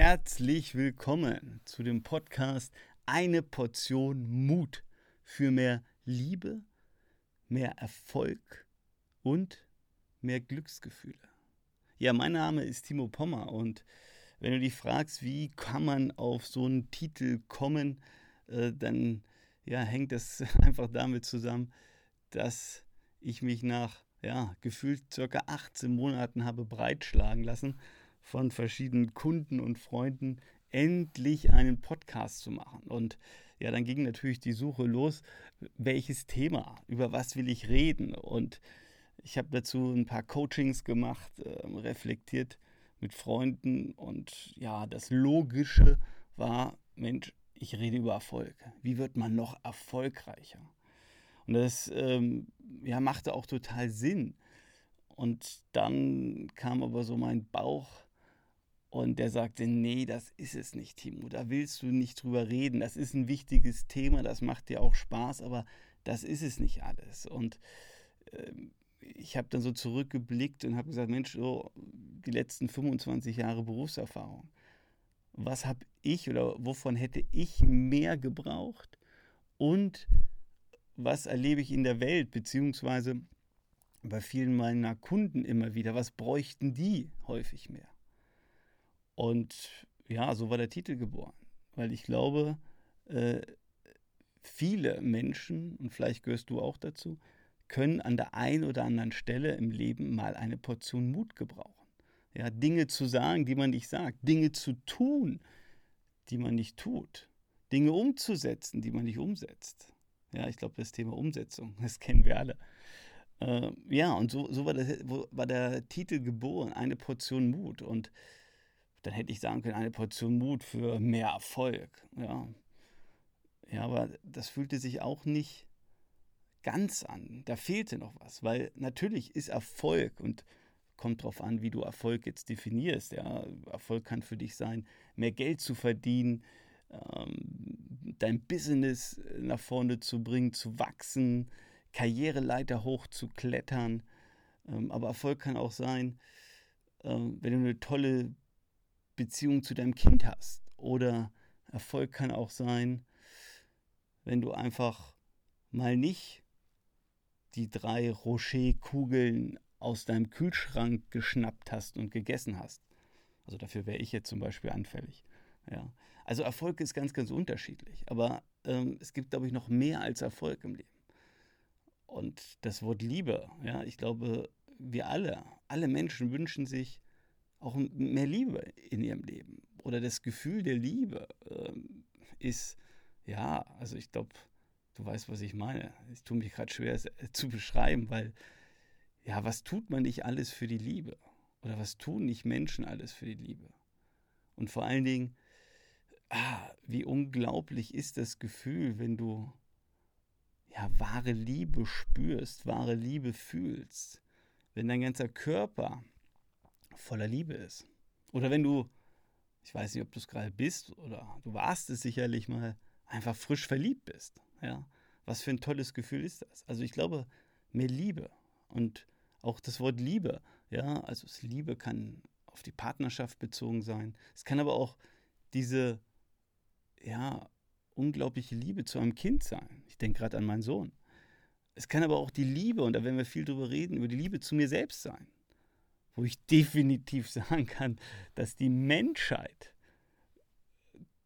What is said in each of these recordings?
Herzlich willkommen zu dem Podcast Eine Portion Mut für mehr Liebe, mehr Erfolg und mehr Glücksgefühle. Ja, mein Name ist Timo Pommer und wenn du dich fragst, wie kann man auf so einen Titel kommen, äh, dann ja, hängt das einfach damit zusammen, dass ich mich nach ja, gefühlt circa 18 Monaten habe breitschlagen lassen von verschiedenen Kunden und Freunden, endlich einen Podcast zu machen. Und ja, dann ging natürlich die Suche los, welches Thema, über was will ich reden. Und ich habe dazu ein paar Coachings gemacht, äh, reflektiert mit Freunden. Und ja, das Logische war, Mensch, ich rede über Erfolg. Wie wird man noch erfolgreicher? Und das ähm, ja, machte auch total Sinn. Und dann kam aber so mein Bauch und der sagte, nee, das ist es nicht, Timo. Da willst du nicht drüber reden. Das ist ein wichtiges Thema, das macht dir auch Spaß, aber das ist es nicht alles. Und äh, ich habe dann so zurückgeblickt und habe gesagt, Mensch, so die letzten 25 Jahre Berufserfahrung. Was habe ich oder wovon hätte ich mehr gebraucht? Und was erlebe ich in der Welt, beziehungsweise bei vielen meiner Kunden immer wieder, was bräuchten die häufig mehr? Und ja, so war der Titel geboren. Weil ich glaube, äh, viele Menschen, und vielleicht gehörst du auch dazu, können an der einen oder anderen Stelle im Leben mal eine Portion Mut gebrauchen. Ja, Dinge zu sagen, die man nicht sagt, Dinge zu tun, die man nicht tut, Dinge umzusetzen, die man nicht umsetzt. Ja, ich glaube, das Thema Umsetzung, das kennen wir alle. Äh, ja, und so, so war, der, war der Titel geboren, eine Portion Mut. Und dann hätte ich sagen können, eine Portion Mut für mehr Erfolg. Ja. ja, aber das fühlte sich auch nicht ganz an. Da fehlte noch was, weil natürlich ist Erfolg und kommt darauf an, wie du Erfolg jetzt definierst. Ja, Erfolg kann für dich sein, mehr Geld zu verdienen, ähm, dein Business nach vorne zu bringen, zu wachsen, Karriereleiter hoch zu. Ähm, aber Erfolg kann auch sein, ähm, wenn du eine tolle Beziehung zu deinem Kind hast. Oder Erfolg kann auch sein, wenn du einfach mal nicht die drei Rocher-Kugeln aus deinem Kühlschrank geschnappt hast und gegessen hast. Also dafür wäre ich jetzt zum Beispiel anfällig. Ja. Also Erfolg ist ganz, ganz unterschiedlich. Aber ähm, es gibt, glaube ich, noch mehr als Erfolg im Leben. Und das Wort Liebe, ja, ich glaube, wir alle, alle Menschen wünschen sich auch mehr Liebe in ihrem Leben. Oder das Gefühl der Liebe ähm, ist, ja, also ich glaube, du weißt, was ich meine. Ich tue mich gerade schwer es, äh, zu beschreiben, weil, ja, was tut man nicht alles für die Liebe? Oder was tun nicht Menschen alles für die Liebe? Und vor allen Dingen, ah, wie unglaublich ist das Gefühl, wenn du ja, wahre Liebe spürst, wahre Liebe fühlst, wenn dein ganzer Körper voller Liebe ist. Oder wenn du, ich weiß nicht, ob du es gerade bist oder du warst es sicherlich mal, einfach frisch verliebt bist. Ja, was für ein tolles Gefühl ist das? Also ich glaube, mehr Liebe und auch das Wort Liebe, ja, also Liebe kann auf die Partnerschaft bezogen sein. Es kann aber auch diese, ja, unglaubliche Liebe zu einem Kind sein. Ich denke gerade an meinen Sohn. Es kann aber auch die Liebe, und da werden wir viel drüber reden, über die Liebe zu mir selbst sein wo ich definitiv sagen kann, dass die Menschheit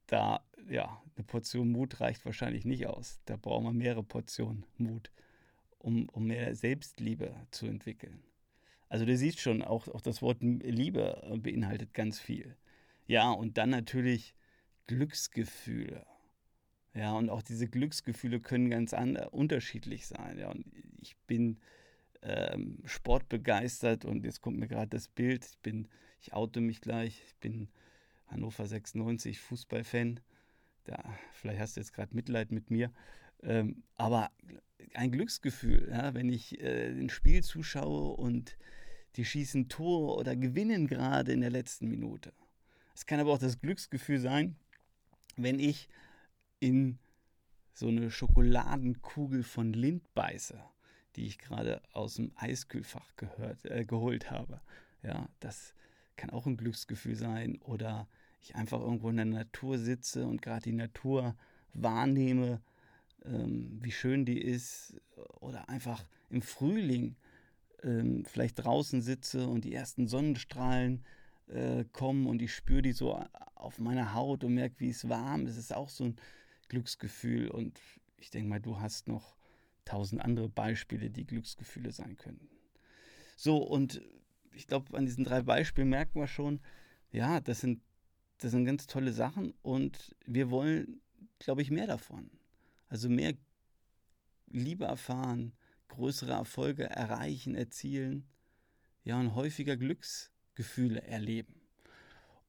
da, ja, eine Portion Mut reicht wahrscheinlich nicht aus. Da brauchen wir mehrere Portionen Mut, um, um mehr Selbstliebe zu entwickeln. Also du siehst schon, auch, auch das Wort Liebe beinhaltet ganz viel. Ja, und dann natürlich Glücksgefühle. Ja, und auch diese Glücksgefühle können ganz unterschiedlich sein. Ja, und ich bin ähm, sportbegeistert und jetzt kommt mir gerade das Bild, ich bin, ich oute mich gleich, ich bin Hannover 96 Fußballfan. Da, vielleicht hast du jetzt gerade Mitleid mit mir. Ähm, aber ein Glücksgefühl, ja, wenn ich äh, ein Spiel zuschaue und die schießen Tor oder gewinnen gerade in der letzten Minute. Es kann aber auch das Glücksgefühl sein, wenn ich in so eine Schokoladenkugel von Lind beiße die ich gerade aus dem Eiskühlfach gehört, äh, geholt habe. Ja, das kann auch ein Glücksgefühl sein. Oder ich einfach irgendwo in der Natur sitze und gerade die Natur wahrnehme, ähm, wie schön die ist, oder einfach im Frühling ähm, vielleicht draußen sitze und die ersten Sonnenstrahlen äh, kommen und ich spüre die so auf meiner Haut und merke, wie es warm ist. Es ist auch so ein Glücksgefühl und ich denke mal, du hast noch tausend andere Beispiele, die Glücksgefühle sein könnten. So, und ich glaube, an diesen drei Beispielen merken wir schon, ja, das sind, das sind ganz tolle Sachen und wir wollen, glaube ich, mehr davon. Also mehr Liebe erfahren, größere Erfolge erreichen, erzielen, ja, und häufiger Glücksgefühle erleben.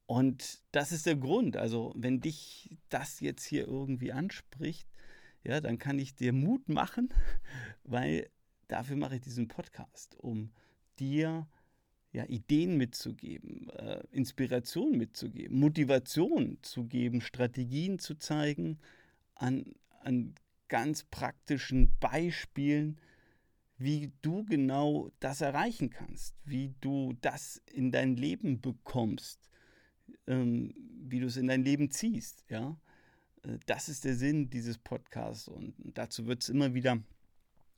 Und das ist der Grund. Also, wenn dich das jetzt hier irgendwie anspricht, ja, dann kann ich dir Mut machen, weil dafür mache ich diesen Podcast, um dir ja, Ideen mitzugeben, äh, Inspiration mitzugeben, Motivation zu geben, Strategien zu zeigen, an, an ganz praktischen Beispielen, wie du genau das erreichen kannst, wie du das in dein Leben bekommst, ähm, wie du es in dein Leben ziehst. Ja? Das ist der Sinn dieses Podcasts und dazu wird es immer wieder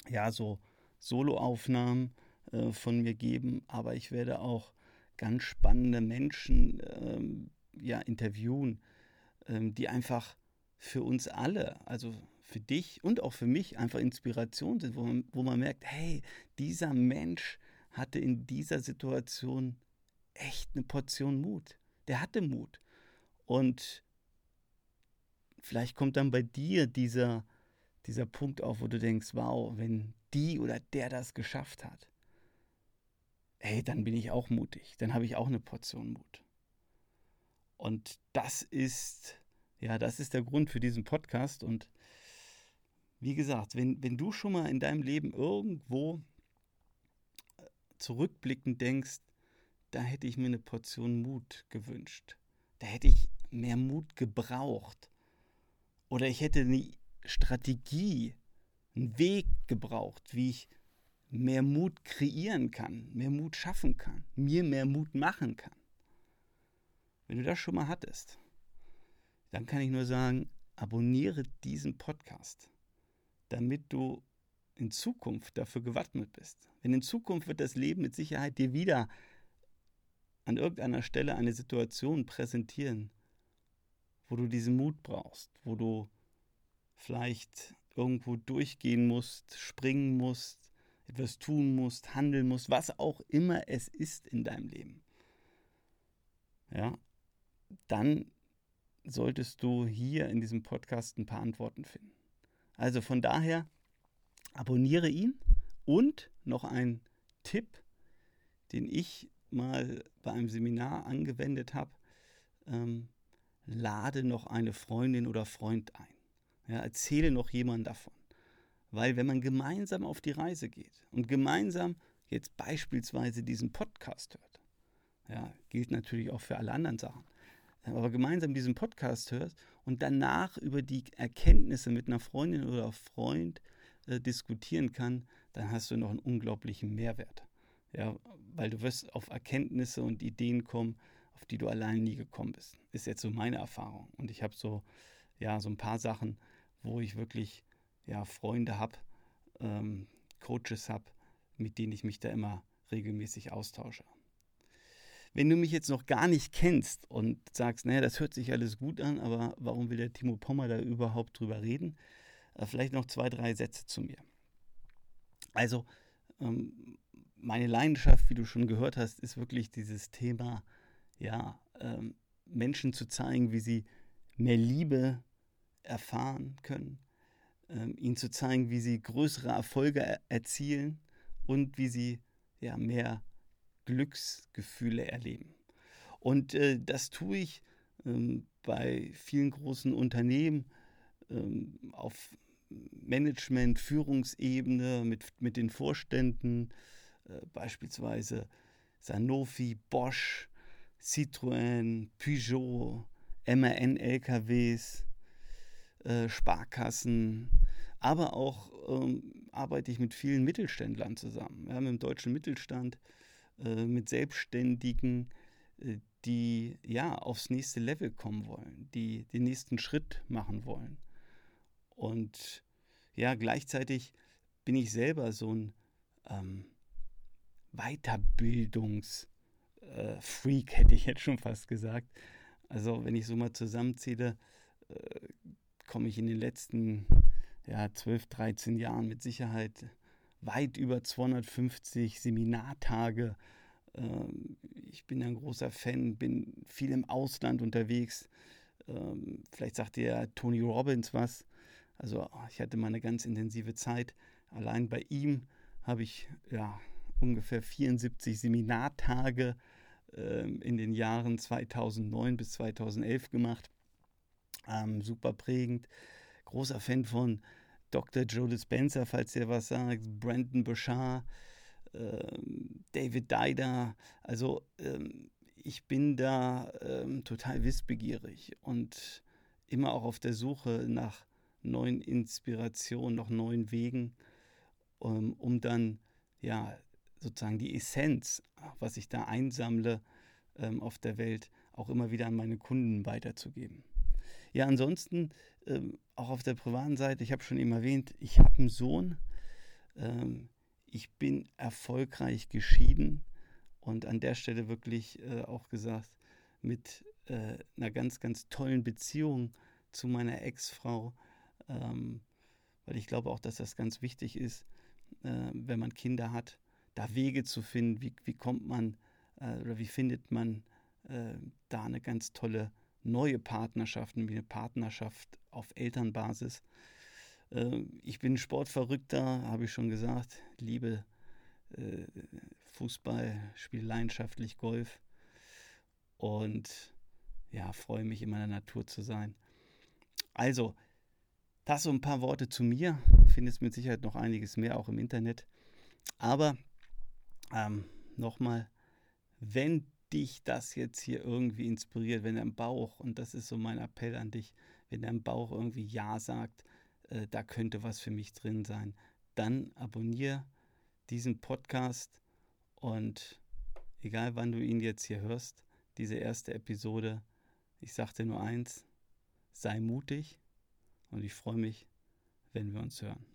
ja, so Soloaufnahmen äh, von mir geben, aber ich werde auch ganz spannende Menschen ähm, ja, interviewen, ähm, die einfach für uns alle, also für dich und auch für mich einfach Inspiration sind, wo man, wo man merkt, hey, dieser Mensch hatte in dieser Situation echt eine Portion Mut. Der hatte Mut. Und vielleicht kommt dann bei dir dieser, dieser Punkt auf, wo du denkst, wow, wenn die oder der das geschafft hat, hey, dann bin ich auch mutig, dann habe ich auch eine Portion Mut. Und das ist, ja, das ist der Grund für diesen Podcast. Und wie gesagt, wenn, wenn du schon mal in deinem Leben irgendwo äh, zurückblickend denkst, da hätte ich mir eine Portion Mut gewünscht. Da hätte ich mehr Mut gebraucht. Oder ich hätte eine Strategie, einen Weg gebraucht, wie ich mehr Mut kreieren kann, mehr Mut schaffen kann, mir mehr Mut machen kann. Wenn du das schon mal hattest, dann kann ich nur sagen, abonniere diesen Podcast, damit du in Zukunft dafür gewappnet bist. Denn in Zukunft wird das Leben mit Sicherheit dir wieder an irgendeiner Stelle eine Situation präsentieren, wo du diesen Mut brauchst, wo du vielleicht irgendwo durchgehen musst, springen musst, etwas tun musst, handeln musst, was auch immer es ist in deinem Leben, ja, dann solltest du hier in diesem Podcast ein paar Antworten finden. Also von daher, abonniere ihn und noch ein Tipp, den ich mal bei einem Seminar angewendet habe, ähm, lade noch eine Freundin oder Freund ein. Ja, erzähle noch jemand davon. Weil wenn man gemeinsam auf die Reise geht und gemeinsam jetzt beispielsweise diesen Podcast hört, ja, gilt natürlich auch für alle anderen Sachen, aber gemeinsam diesen Podcast hört und danach über die Erkenntnisse mit einer Freundin oder Freund äh, diskutieren kann, dann hast du noch einen unglaublichen Mehrwert. Ja, weil du wirst auf Erkenntnisse und Ideen kommen, auf die du allein nie gekommen bist. Ist jetzt so meine Erfahrung. Und ich habe so, ja, so ein paar Sachen, wo ich wirklich ja, Freunde habe, ähm, Coaches habe, mit denen ich mich da immer regelmäßig austausche. Wenn du mich jetzt noch gar nicht kennst und sagst, naja, das hört sich alles gut an, aber warum will der Timo Pommer da überhaupt drüber reden? Äh, vielleicht noch zwei, drei Sätze zu mir. Also, ähm, meine Leidenschaft, wie du schon gehört hast, ist wirklich dieses Thema, ja, ähm, Menschen zu zeigen, wie sie mehr Liebe erfahren können, ähm, ihnen zu zeigen, wie sie größere Erfolge er erzielen und wie sie ja, mehr Glücksgefühle erleben. Und äh, das tue ich ähm, bei vielen großen Unternehmen ähm, auf Management, Führungsebene mit, mit den Vorständen, äh, beispielsweise Sanofi, Bosch, Citroën, Peugeot, MAN LKWs, äh, Sparkassen, aber auch ähm, arbeite ich mit vielen Mittelständlern zusammen, ja, mit dem deutschen Mittelstand, äh, mit Selbstständigen, äh, die ja aufs nächste Level kommen wollen, die den nächsten Schritt machen wollen. Und ja, gleichzeitig bin ich selber so ein ähm, Weiterbildungsfreak, äh, hätte ich jetzt schon fast gesagt. Also wenn ich so mal zusammenzähle, äh, komme ich in den letzten ja, 12, 13 Jahren mit Sicherheit weit über 250 Seminartage. Ähm, ich bin ein großer Fan, bin viel im Ausland unterwegs. Ähm, vielleicht sagt dir Tony Robbins was. Also ich hatte mal eine ganz intensive Zeit. Allein bei ihm habe ich ja ungefähr 74 Seminartage ähm, in den Jahren 2009 bis 2011 gemacht. Ähm, super prägend. Großer Fan von Dr. Joe Dispenza, falls ihr was sagt, Brandon Bouchard, ähm, David Dider. Also ähm, ich bin da ähm, total wissbegierig und immer auch auf der Suche nach neuen Inspirationen, nach neuen Wegen, um, um dann ja sozusagen die Essenz, was ich da einsammle ähm, auf der Welt, auch immer wieder an meine Kunden weiterzugeben. Ja, ansonsten ähm, auch auf der privaten Seite, ich habe schon eben erwähnt, ich habe einen Sohn, ähm, ich bin erfolgreich geschieden und an der Stelle wirklich äh, auch gesagt, mit äh, einer ganz, ganz tollen Beziehung zu meiner Ex-Frau, ähm, weil ich glaube auch, dass das ganz wichtig ist, äh, wenn man Kinder hat, da Wege zu finden, wie, wie kommt man äh, oder wie findet man äh, da eine ganz tolle neue Partnerschaft, nämlich eine Partnerschaft auf Elternbasis. Äh, ich bin Sportverrückter, habe ich schon gesagt, liebe äh, Fußball, spiele leidenschaftlich Golf und ja, freue mich in meiner Natur zu sein. Also, das so ein paar Worte zu mir. Findest mit Sicherheit noch einiges mehr auch im Internet. Aber ähm, nochmal, wenn dich das jetzt hier irgendwie inspiriert, wenn dein Bauch, und das ist so mein Appell an dich, wenn dein Bauch irgendwie Ja sagt, äh, da könnte was für mich drin sein, dann abonniere diesen Podcast und egal wann du ihn jetzt hier hörst, diese erste Episode, ich sage dir nur eins, sei mutig und ich freue mich, wenn wir uns hören.